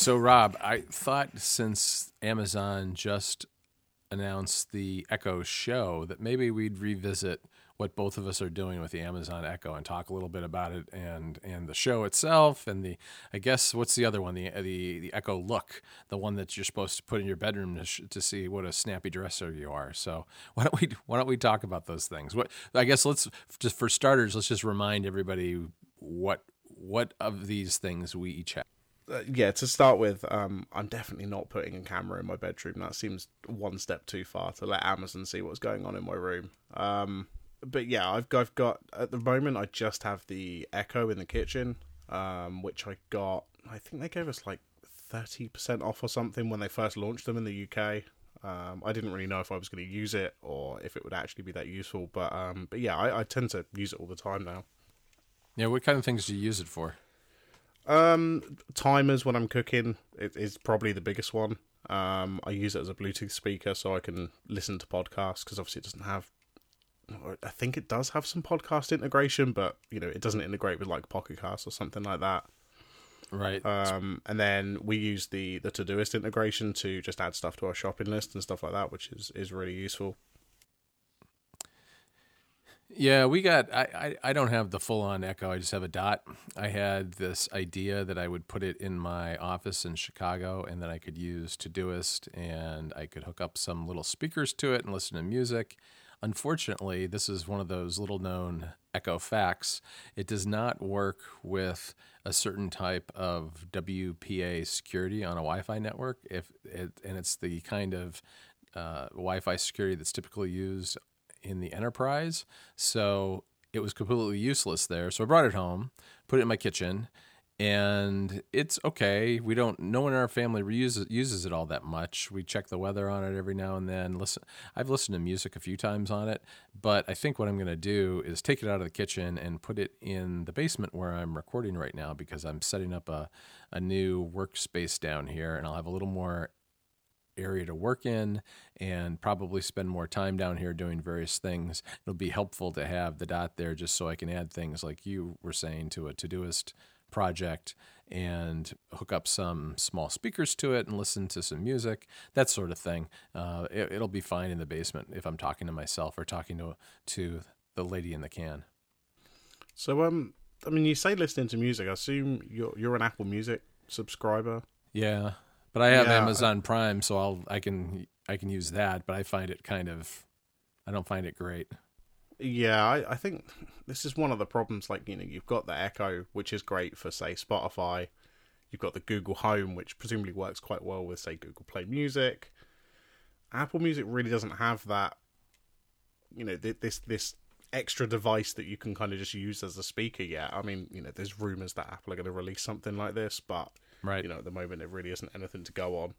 So, Rob, I thought since Amazon just announced the Echo Show that maybe we'd revisit what both of us are doing with the Amazon Echo and talk a little bit about it and and the show itself and the I guess what's the other one the the the Echo Look the one that you're supposed to put in your bedroom to, sh- to see what a snappy dresser you are. So why don't we why don't we talk about those things? What I guess let's just for starters let's just remind everybody what what of these things we each have. Uh, yeah, to start with, um, I'm definitely not putting a camera in my bedroom. That seems one step too far to let Amazon see what's going on in my room. Um, but yeah, I've got, I've got at the moment I just have the Echo in the kitchen, um, which I got. I think they gave us like thirty percent off or something when they first launched them in the UK. Um, I didn't really know if I was going to use it or if it would actually be that useful, but um, but yeah, I, I tend to use it all the time now. Yeah, what kind of things do you use it for? Um, timers when I'm cooking it is probably the biggest one. Um, I use it as a Bluetooth speaker so I can listen to podcasts because obviously it doesn't have. I think it does have some podcast integration, but you know it doesn't integrate with like Pocket Cast or something like that. Right. Um, and then we use the the Todoist integration to just add stuff to our shopping list and stuff like that, which is is really useful. Yeah, we got. I, I, I don't have the full on Echo. I just have a dot. I had this idea that I would put it in my office in Chicago, and that I could use Todoist, and I could hook up some little speakers to it and listen to music. Unfortunately, this is one of those little known Echo facts. It does not work with a certain type of WPA security on a Wi-Fi network. If it, and it's the kind of uh, Wi-Fi security that's typically used in the enterprise. So it was completely useless there. So I brought it home, put it in my kitchen, and it's okay. We don't. No one in our family uses uses it all that much. We check the weather on it every now and then. Listen, I've listened to music a few times on it, but I think what I'm going to do is take it out of the kitchen and put it in the basement where I'm recording right now because I'm setting up a a new workspace down here, and I'll have a little more area to work in and probably spend more time down here doing various things. It'll be helpful to have the dot there just so I can add things like you were saying to a Todoist project and hook up some small speakers to it and listen to some music, that sort of thing. Uh, it, will be fine in the basement if I'm talking to myself or talking to to the lady in the can. So, um, I mean, you say listening to music. I assume you're you're an Apple Music subscriber. Yeah, but I have Yeah, Amazon Prime, so I'll I can I can use that. But I find it kind of I don't find it great. Yeah, I, I think this is one of the problems. Like, you know, you've got the Echo, which is great for, say, Spotify. You've got the Google Home, which presumably works quite well with, say, Google Play Music. Apple Music really doesn't have that, you know, th- this this extra device that you can kind of just use as a speaker yet. I mean, you know, there's rumors that Apple are going to release something like this, but Right. you know, at the moment, there really isn't anything to go on.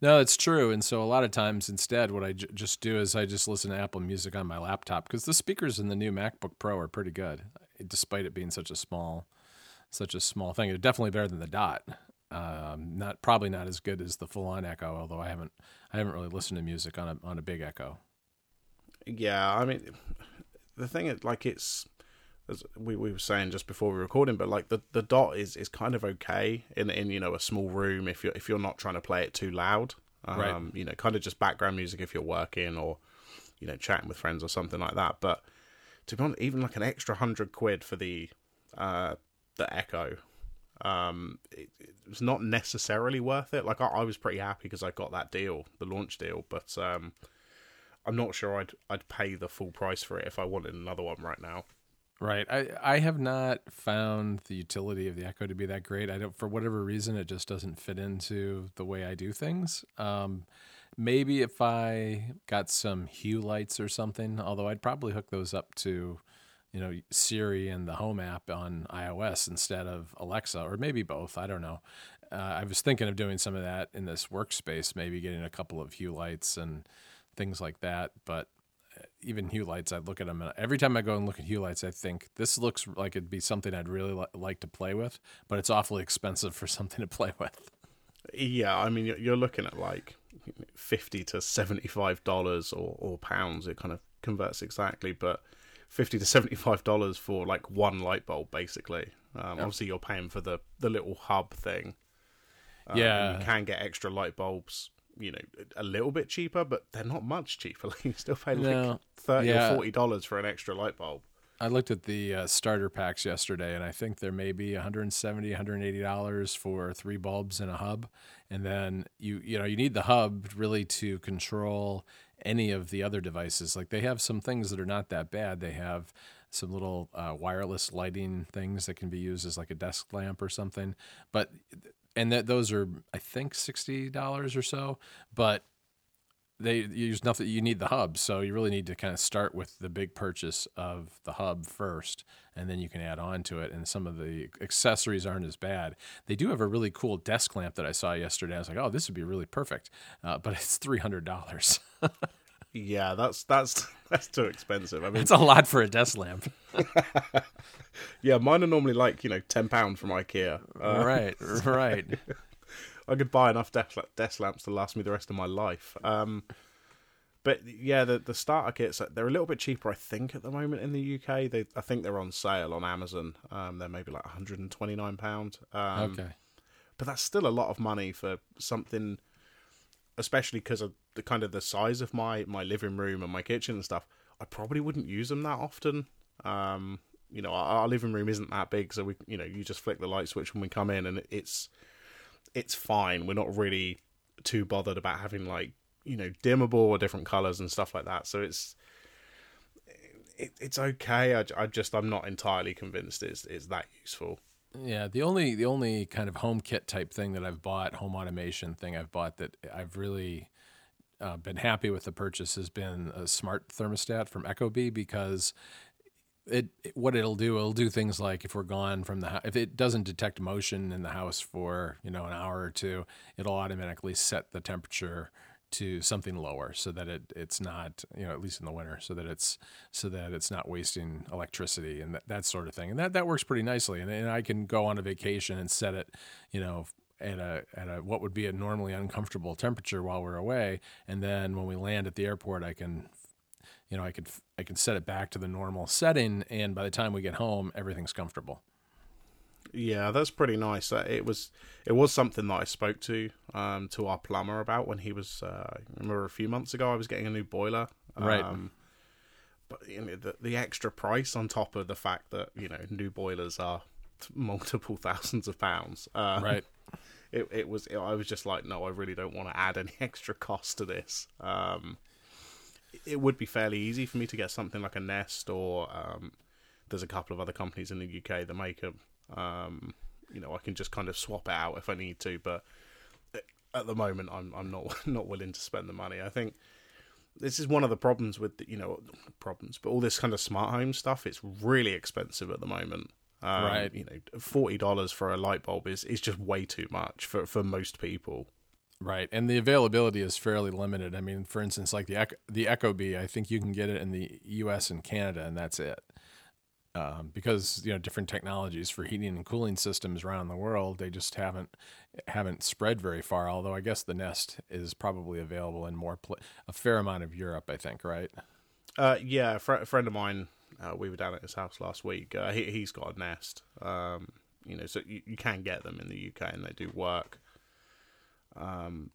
No, it's true. And so a lot of times instead, what I j- just do is I just listen to Apple Music on my laptop because the speakers in the new MacBook Pro are pretty good, despite it being such a small, such a small thing. It's definitely better than the Dot. Um, not probably not as good as the full on Echo, although I haven't I haven't really listened to music on a on a big Echo. Yeah, I mean, the thing is, like, it's as we, we were saying just before we were recording, but like the, the dot is, is kind of okay in in you know a small room if you're if you're not trying to play it too loud, um, Right. You know, kind of just background music if you're working or you know chatting with friends or something like that. But to be honest, even like an extra hundred quid for the uh, the Echo, um, it, it's not necessarily worth it. Like I, I was pretty happy because I got that deal, the launch deal, but um, I'm not sure I'd I'd pay the full price for it if I wanted another one right now. Right. I, I have not found the utility of the Echo to be that great. I don't for whatever reason it just doesn't fit into the way I do things. Um, maybe if I got some Hue lights or something, although I'd probably hook those up to, you know, Siri and the Home app on iOS instead of Alexa, or maybe both. I don't know. Uh, I was thinking of doing some of that in this workspace, maybe getting a couple of Hue lights and things like that. But even Hue lights, I look at them and every time I go and look at Hue lights, I think this looks like it'd be something I'd really li- like to play with, but it's awfully expensive for something to play with. Yeah, I mean, you're- looking at like fifty to seventy-five dollars or or pounds. It kind of converts exactly, but fifty to seventy-five dollars for like one light bulb, basically. Um, Obviously, you're paying for the the little hub thing. Uh, Yeah. you can get extra light bulbs, you know, a little bit cheaper, but they're not much cheaper. Like you still pay like No. thirty Yeah. or forty dollars for an extra light bulb. I looked at the uh, starter packs yesterday, and I think there may be 170, 180 dollars for three bulbs and a hub. And then you you know you need the hub really to control any of the other devices. Like they have some things that are not that bad. They have some little uh, wireless lighting things that can be used as like a desk lamp or something. But and that those are I think sixty dollars or so. But they use nothing you need the hub so you really need to kind of start with the big purchase of the hub first and then you can add on to it and some of the accessories aren't as bad they do have a really cool desk lamp that i saw yesterday i was like oh this would be really perfect uh, but it's $300 Yeah, that's that's that's too expensive. I mean, it's a lot for a desk lamp yeah, mine are normally like you know ten pound from IKEA. Uh, right right I could buy enough desk, desk lamps to last me the rest of my life. Um, but yeah, the the starter kits they're a little bit cheaper, I think, at the moment in the UK. They I think they're on sale on Amazon. Um, they're maybe like 129 pound. Um, okay but that's still a lot of money for something, especially because of the kind of the size of my my living room and my kitchen and stuff. I probably wouldn't use them that often. Um, you know, our, our living room isn't that big, so we you know you just flick the light switch when we come in, and it's it's fine. We're not really too bothered about having like you know dimmable or different colors and stuff like that. So it's it, it's okay. I, I just I'm not entirely convinced it's it's that useful. Yeah, the only the only kind of home kit type thing that I've bought, home automation thing I've bought that I've really uh, been happy with the purchase has been a smart thermostat from Ecobee because it what it'll do it'll do things like if we're gone from the house if it doesn't detect motion in the house for you know an hour or two it'll automatically set the temperature to something lower so that it it's not you know at least in the winter so that it's so that it's not wasting electricity and that, that sort of thing. And that that works pretty nicely. And, and I can go on a vacation and set it you know at a at a what would be a normally uncomfortable temperature while we're away and then when we land at the airport I can you know I could I can set it back to the normal setting and by the time we get home everything's comfortable Yeah, that's pretty nice. Uh, it was it was something that I spoke to um to our plumber about when he was. Uh, I remember a few months ago I was getting a new boiler. Right. Um, but you know the the extra price on top of the fact that you know new boilers are multiple thousands of pounds. Uh, right It it was. I was just like, no, I really don't want to add any extra cost to this. Um, it would be fairly easy for me to get something like a Nest or um, there's a couple of other companies in the UK that make them. Um, you know, I can just kind of swap it out if I need to, but at the moment, I'm I'm not not willing to spend the money. I think this is one of the problems with you know problems, but all this kind of smart home stuff. It's really expensive at the moment. Um, Right. You know, forty dollars for a light bulb is is just way too much for for most people. Right, and the availability is fairly limited. I mean, for instance, like the Echo, the Ecobee, I think you can get it in the U.S. and Canada, and that's it. Um, because you know different technologies for heating and cooling systems around the world, they just haven't haven't spread very far. Although I guess the Nest is probably available in more pla a fair amount of Europe. I think, right? Uh, yeah, a, fr- a friend of mine, uh, we were down at his house last week. Uh, he, he's got a Nest. Um, you know, so you, you can get them in the UK and they do work. Um,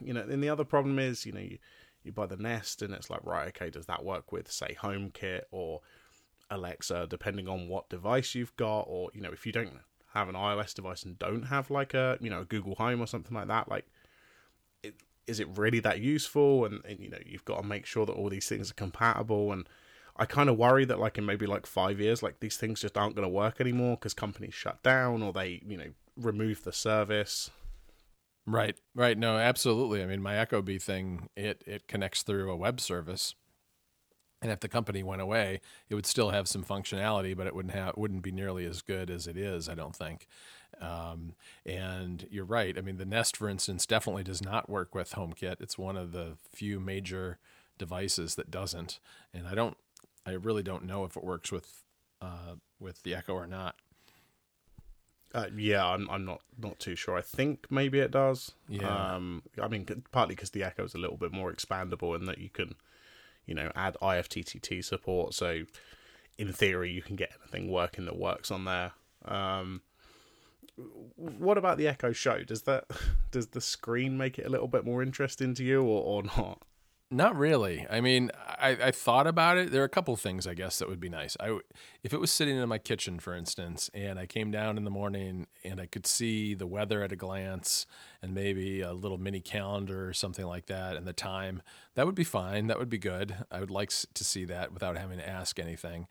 you know, and the other problem is, you know, you, you buy the Nest and it's like, right, okay, does that work with, say, HomeKit or Alexa, depending on what device you've got, or you know, if you don't have an iOS device and don't have like a, you know, a Google Home or something like that, like it, is it really that useful? And, and you know, you've got to make sure that all these things are compatible. And I kind of worry that like in maybe like five years, like these things just aren't going to work anymore because companies shut down or they, you know, remove the service. Right, right. No, absolutely. I mean, my Ecobee thing it it connects through a web service, and if the company went away, it would still have some functionality, but it wouldn't have wouldn't be nearly as good as it is. I don't think. Um, and you're right. I mean, the Nest, for instance, definitely does not work with HomeKit. It's one of the few major devices that doesn't, and I don't. I really don't know if it works with uh, with the Echo or not. Uh, yeah, I'm I'm not not too sure. I think maybe it does. Yeah. Um, I mean, partly because the Echo is a little bit more expandable in that you can, you know, add IFTTT support. So, in theory, you can get anything working that works on there. Um, what about the Echo Show? Does that does the screen make it a little bit more interesting to you, or, or not? Not really. I mean, I, I thought about it. There are a couple things I guess that would be nice. I, if it was sitting in my kitchen, for instance, and I came down in the morning and I could see the weather at a glance and maybe a little mini calendar or something like that and the time, that would be fine. That would be good. I would like to see that without having to ask anything.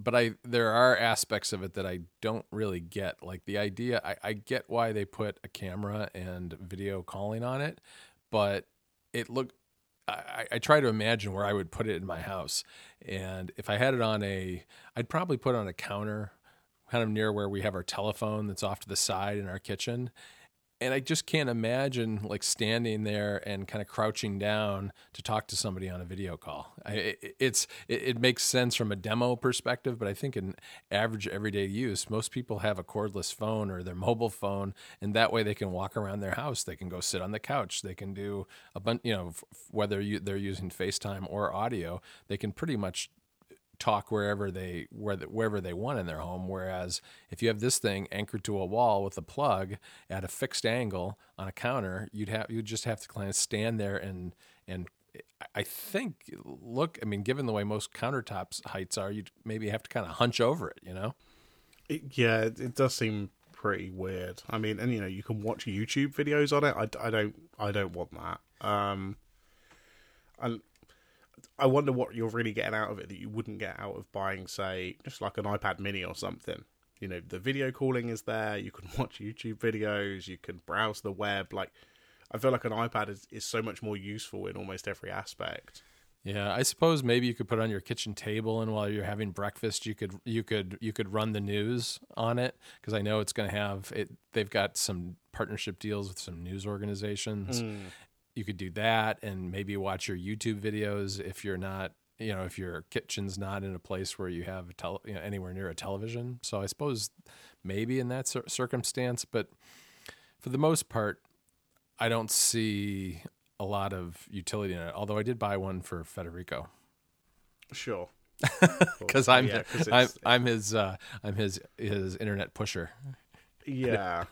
But I, there are aspects of it that I don't really get. Like the idea, I, I get why they put a camera and video calling on it, but it looked I, I, try to imagine where I would put it in my house. And if I had it on a, I'd probably put on a counter, kind of near where we have our telephone that's off to the side in our kitchen and I just can't imagine like standing there and kind of crouching down to talk to somebody on a video call. I, it, it's it, it, makes sense from a demo perspective, but I think in average everyday use, most people have a cordless phone or their mobile phone, and that way they can walk around their house. They can go sit on the couch. They can do a bunch, you know, whether you, they're using FaceTime or audio, they can pretty much talk wherever they where wherever they want in their home. Whereas if you have this thing anchored to a wall with a plug at a fixed angle on a counter, you'd have you'd just have to kind of stand there and and I think look. I mean, given the way most countertops heights are, you'd maybe have to kind of hunch over it. You know? It, yeah, it, it does seem pretty weird. I mean, and you know, you can watch YouTube videos on it. I, I don't I don't want that. Um, and I wonder what you're really getting out of it that you wouldn't get out of buying, say, just like an iPad Mini or something. You know, the video calling is there. You can watch YouTube videos. You can browse the web. Like, I feel like an iPad is, is so much more useful in almost every aspect. Yeah, I suppose maybe you could put on your kitchen table, and while you're having breakfast, you could you could you could run the news on it because I know it's going to have it. They've got some partnership deals with some news organizations, mm you could do that and maybe watch your YouTube videos if you're not you know if your kitchen's not in a place where you have a tele, you know, anywhere near a television. So i suppose maybe in that cir- circumstance but for the most part i don't see a lot of utility in it although i did buy one for federico. Sure. Because i'm yeah, I'm, I'm his uh, i'm his his internet pusher. Yeah.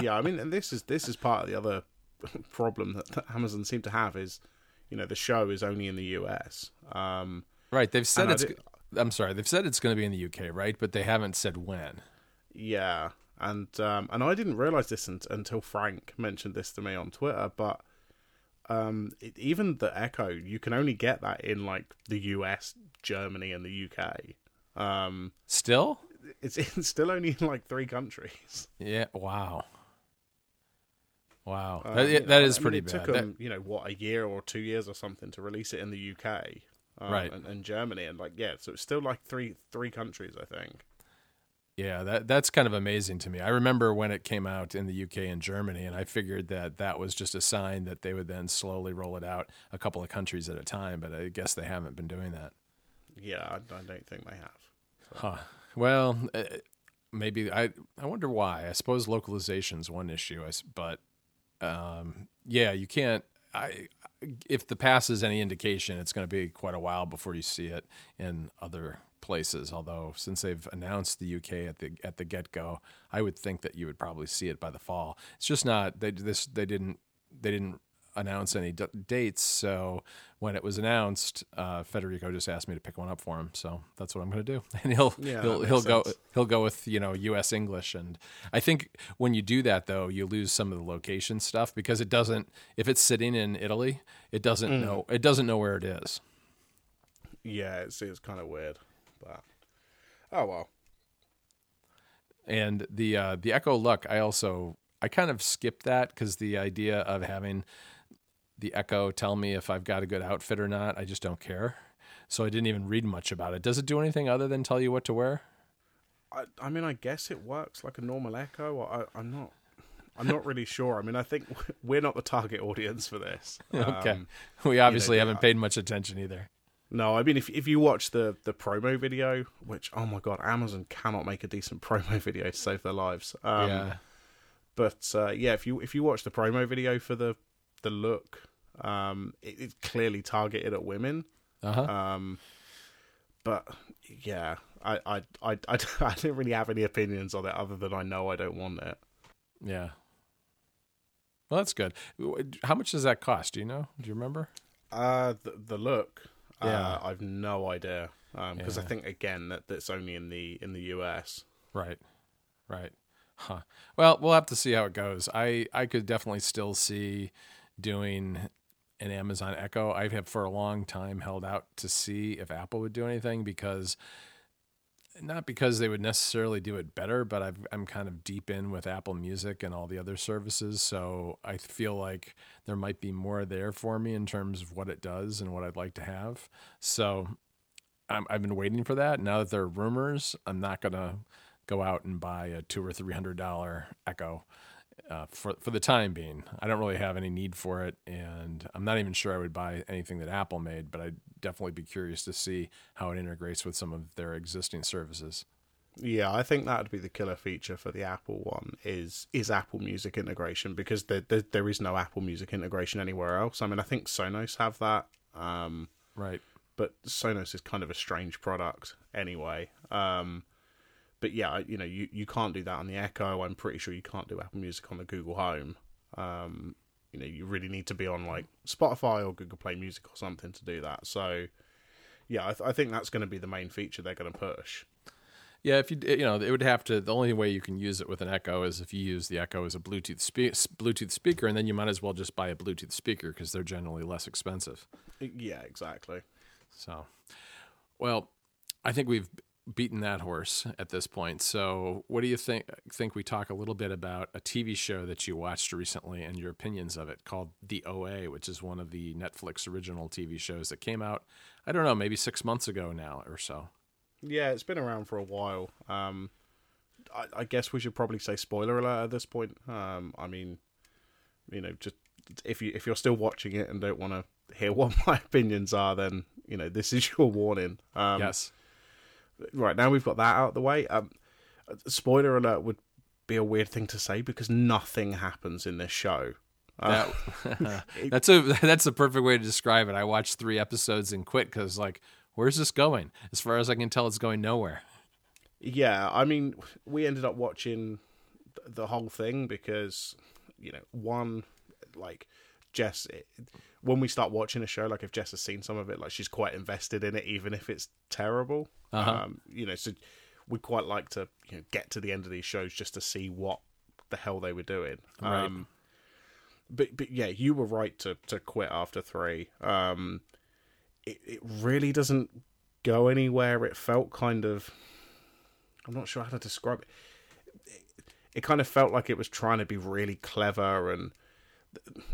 Yeah i mean and this is this is part of the other problem that, that, Amazon seem to have is, you know, the show is only in the US. Um, right. They've said it's. I'm sorry. They've said it's going to be in the UK, right? But they haven't said when. Yeah, and um, and I didn't realize this until Frank mentioned this to me on Twitter. But um, it, even the Echo, you can only get that in like the US, Germany, and the UK. Um, still, it's, it's still only in like three countries. Yeah. Wow. Wow, um, that, that is pretty I mean, it bad. Took them, you know, what a year or two years or something to release it in the UK, um, right, and, and, Germany, and like yeah, so it's still like three three countries, I think. Yeah, that that's kind of amazing to me. I remember when it came out in the UK and Germany, and I figured that that was just a sign that they would then slowly roll it out a couple of countries at a time. But I guess they haven't been doing that. Yeah, I, I don't think they have. So. Huh. Well, uh, maybe I I wonder why. I suppose localization's one issue, but um, yeah, you can't. I, if the pass is any indication, it's going to be quite a while before you see it in other places. Although since they've announced the UK at the at the get go, I would think that you would probably see it by the fall. It's just not they this they didn't they didn't announce any d- dates. So when it was announced, uh, Federico just asked me to pick one up for him. So that's what I'm going to do. And he'll yeah, he'll he'll sense. go he'll go with you know U.S. English. And I think when you do that though, you lose some of the location stuff because it doesn't. If it's sitting in Italy, it doesn't mm. know it doesn't know where it is. Yeah, it's it's kind of weird, but oh well. And the uh, the Echo Look, I also I kind of skipped that because the idea of having the Echo tell me if I've got a good outfit or not. I just don't care. So I didn't even read much about it. Does it do anything other than tell you what to wear? I, I mean, I guess it works like a normal Echo. I, I'm not. I'm not really sure. I mean, I think we're not the target audience for this. okay, um, we obviously you know, haven't paid much attention either. No, I mean, if if you watch the the promo video, which oh my god, Amazon cannot make a decent promo video to save their lives. Um, yeah. But uh, yeah, if you if you watch the promo video for the the look. Um, it, it's clearly targeted at women. Uh-huh. Um, but yeah, I, I, I, I, I didn't really have any opinions on it other than I know I don't want it. Yeah. Well, that's good. How much does that cost? Do you know? Do you remember? Uh, the, the look. Yeah. Uh, I've no idea. Um, because I think again that that's only in the in the US. Right. Right. Huh. Well, we'll have to see how it goes. I I could definitely still see doing an Amazon Echo. I have for a long time held out to see if Apple would do anything because not because they would necessarily do it better, but I've, I'm kind of deep in with Apple Music and all the other services, so I feel like there might be more there for me in terms of what it does and what I'd like to have. So I'm, I've been waiting for that. Now that there are rumors, I'm not gonna go out and buy a two or three hundred dollar Echo uh, for for the time being. I don't really have any need for it, and I'm not even sure I would buy anything that Apple made. But I'd definitely be curious to see how it integrates with some of their existing services. Yeah, I think that would be the killer feature for the Apple one is is Apple Music integration because there there, there is no Apple Music integration anywhere else. I mean, I think Sonos have that, um, Right. but Sonos is kind of a strange product anyway. Um, but yeah, you know, you, you can't do that on the Echo. I'm pretty sure you can't do Apple Music on the Google Home. Um, you know, you really need to be on like Spotify or Google Play Music or something to do that. So, yeah, I, th- I think that's going to be the main feature they're going to push. Yeah, if you you know, it would have to. The only way you can use it with an Echo is if you use the Echo as a Bluetooth spe- Bluetooth speaker, and then you might as well just buy a Bluetooth speaker because they're generally less expensive. Yeah, exactly. So, well, I think we've beaten that horse at this point. So, what do you think? Think we talk a little bit about a TV show that you watched recently and your opinions of it, called The OA, which is one of the Netflix original TV shows that came out. I don't know, maybe six months ago now or so. Yeah, it's been around for a while. Um, I, I guess we should probably say spoiler alert at this point. Um, I mean, you know, just if you if you're still watching it and don't want to hear what my opinions are, then you know this is your warning. Um, yes. Right now we've got that out of the way. Um, spoiler alert would be a weird thing to say because nothing happens in this show. Uh, That, that's a that's the perfect way to describe it. I watched three episodes and quit because like, where's this going? As far as I can tell, it's going nowhere. Yeah, I mean, we ended up watching the whole thing because, you know, one, like, Jess, it, when we start watching a show, like, if Jess has seen some of it, like, she's quite invested in it, even if it's terrible. Uh-huh. Um, you know, so we quite like to you know, get to the end of these shows just to see what the hell they were doing. Right. Um, but but yeah, you were right to to quit after three. Um, it it really doesn't go anywhere. It felt kind of I'm not sure how to describe it. It, it kind of felt like it was trying to be really clever and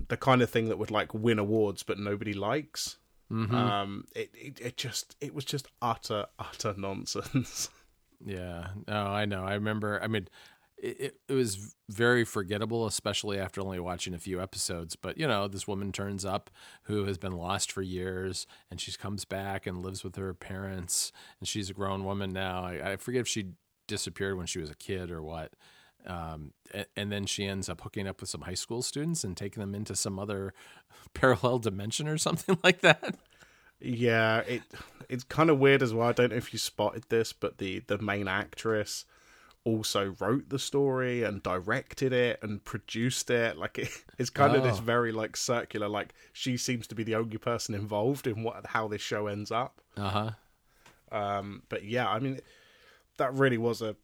the, kind of thing that would like win awards, but nobody likes. Mm-hmm. Um, it, it it just it was just utter utter nonsense. Yeah, no, I know. I remember. I mean, it, it, it was very forgettable, especially after only watching a few episodes. But you know, this woman turns up who has been lost for years, and she comes back and lives with her parents, and she's a grown woman now. I, I forget if she disappeared when she was a kid or what. Um, and, then she ends up hooking up with some high school students and taking them into some other parallel dimension or something like that. Yeah, it it's kind of weird as well. I don't know if you spotted this, but the the main actress also wrote the story and directed it and produced it. Like it, it's kind of this Oh. very like circular. Like she seems to be the only person involved in what how this show ends up. Uh huh. Um, but yeah, I mean, that really was a,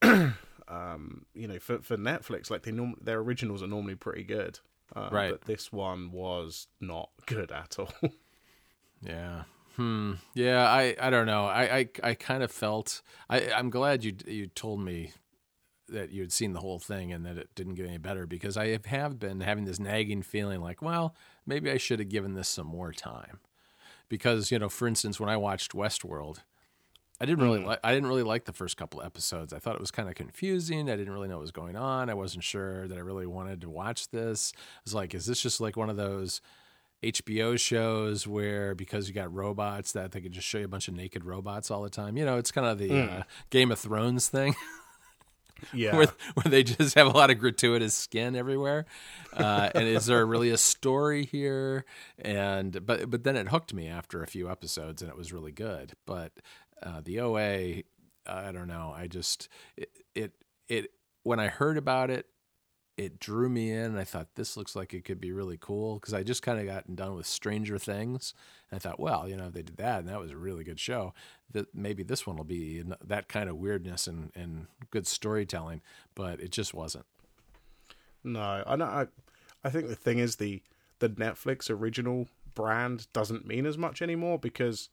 um, you know, for for Netflix, like they norm- their originals are normally pretty good, uh, Right. But this one was not good at all. Yeah. Hmm. Yeah. I. I don't know. I. I. I kind of felt. I. I'm glad you. You told me that you had seen the whole thing and that it didn't get any better because I have- have been having this nagging feeling like, well, maybe I should have given this some more time. Because you know, for instance, when I watched Westworld, I didn't really like. I didn't really like the first couple episodes. I thought it was kind of confusing. I didn't really know what was going on. I wasn't sure that I really wanted to watch this. I was like, is this just like one of those HBO shows where because you got robots that they could just show you a bunch of naked robots all the time? You know, it's kind of the uh, Game of Thrones thing yeah, where where they just have a lot of gratuitous skin everywhere. Uh, and is there really a story here? And but but then it hooked me after a few episodes, and it was really good. But uh, the OA, I don't know. I just it it, it when I heard about it, it drew me in I thought this looks like it could be really cool because I just kind of gotten done with Stranger Things and I thought, well, you know, they did that and that was a really good show. That maybe this one will be that kind of weirdness and, and good storytelling, but it just wasn't. No, I know. I, I think the thing is the the Netflix original brand doesn't mean as much anymore because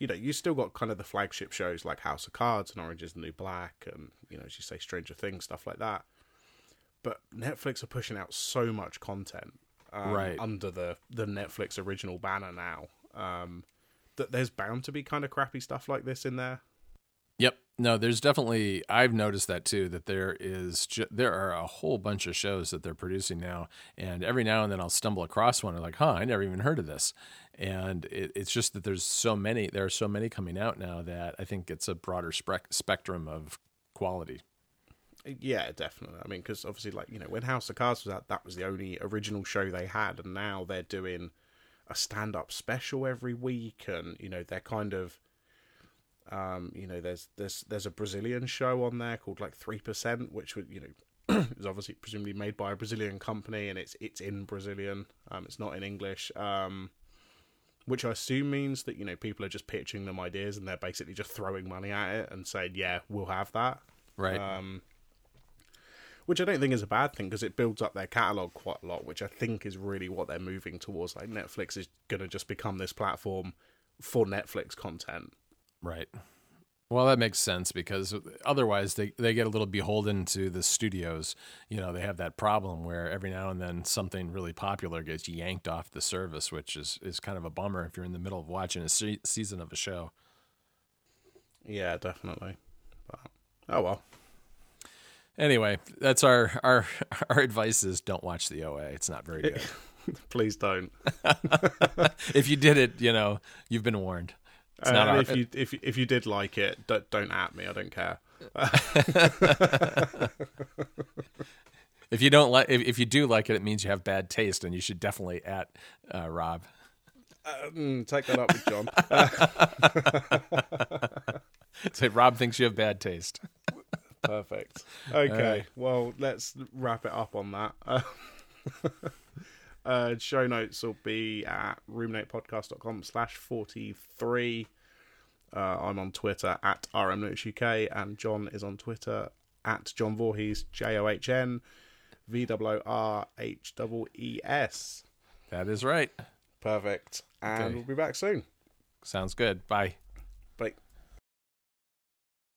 you know you still got kind of the flagship shows like House of Cards and Orange Is the New Black and you know as you say Stranger Things stuff like that but Netflix are pushing out so much content um, right. under the the Netflix original banner now um, that there's bound to be kind of crappy stuff like this in there. Yep. No, there's definitely I've noticed that too that there is ju- there are a whole bunch of shows that they're producing now and every now and then I'll stumble across one and like, "Huh, I never even heard of this." And it, it's just that there's so many there are so many coming out now that I think it's a broader spe- spectrum of quality. Uh, yeah, definitely. I mean, because obviously, like you know, when House of Cards was out, that was the only original show they had, and now they're doing a stand-up special every week, and you know, they're kind of, um, you know, there's there's there's a Brazilian show on there called like Three Percent, which would you know is obviously presumably made by a Brazilian company, and it's it's in Brazilian, um, it's not in English, um, which I assume means that you know people are just pitching them ideas, and they're basically just throwing money at it and saying, yeah, we'll have that, right. Um, which I don't think is a bad thing because it builds up their catalog quite a lot, which I think is really what they're moving towards. Like Netflix is going to just become this platform for Netflix content. Right. Well, that makes sense because otherwise they, they get a little beholden to the studios. You know, they have that problem where every now and then something really popular gets yanked off the service, which is, is kind of a bummer if you're in the middle of watching a se- season of a show. Yeah, definitely. But, oh well. Anyway, that's our our our advice is don't watch the OA. It's not very good. Please don't. if you did it, you know you've been warned. It's uh, our, if you if if you did like it, don't, don't at me. I don't care. if you don't like, if, if you do like it, it means you have bad taste, and you should definitely at uh, Rob. Mm, take that up with John. Say Rob thinks you have bad taste. Perfect. Okay, well, let's wrap it up on that. Uh, show notes will be at ruminatepodcast.com slash 43. Uh, I'm on Twitter at rmnotesuk, and John is on Twitter at John Voorhees, J O H N V O R H E S. That is right. Perfect. And okay. we'll be back soon. Sounds good. Bye.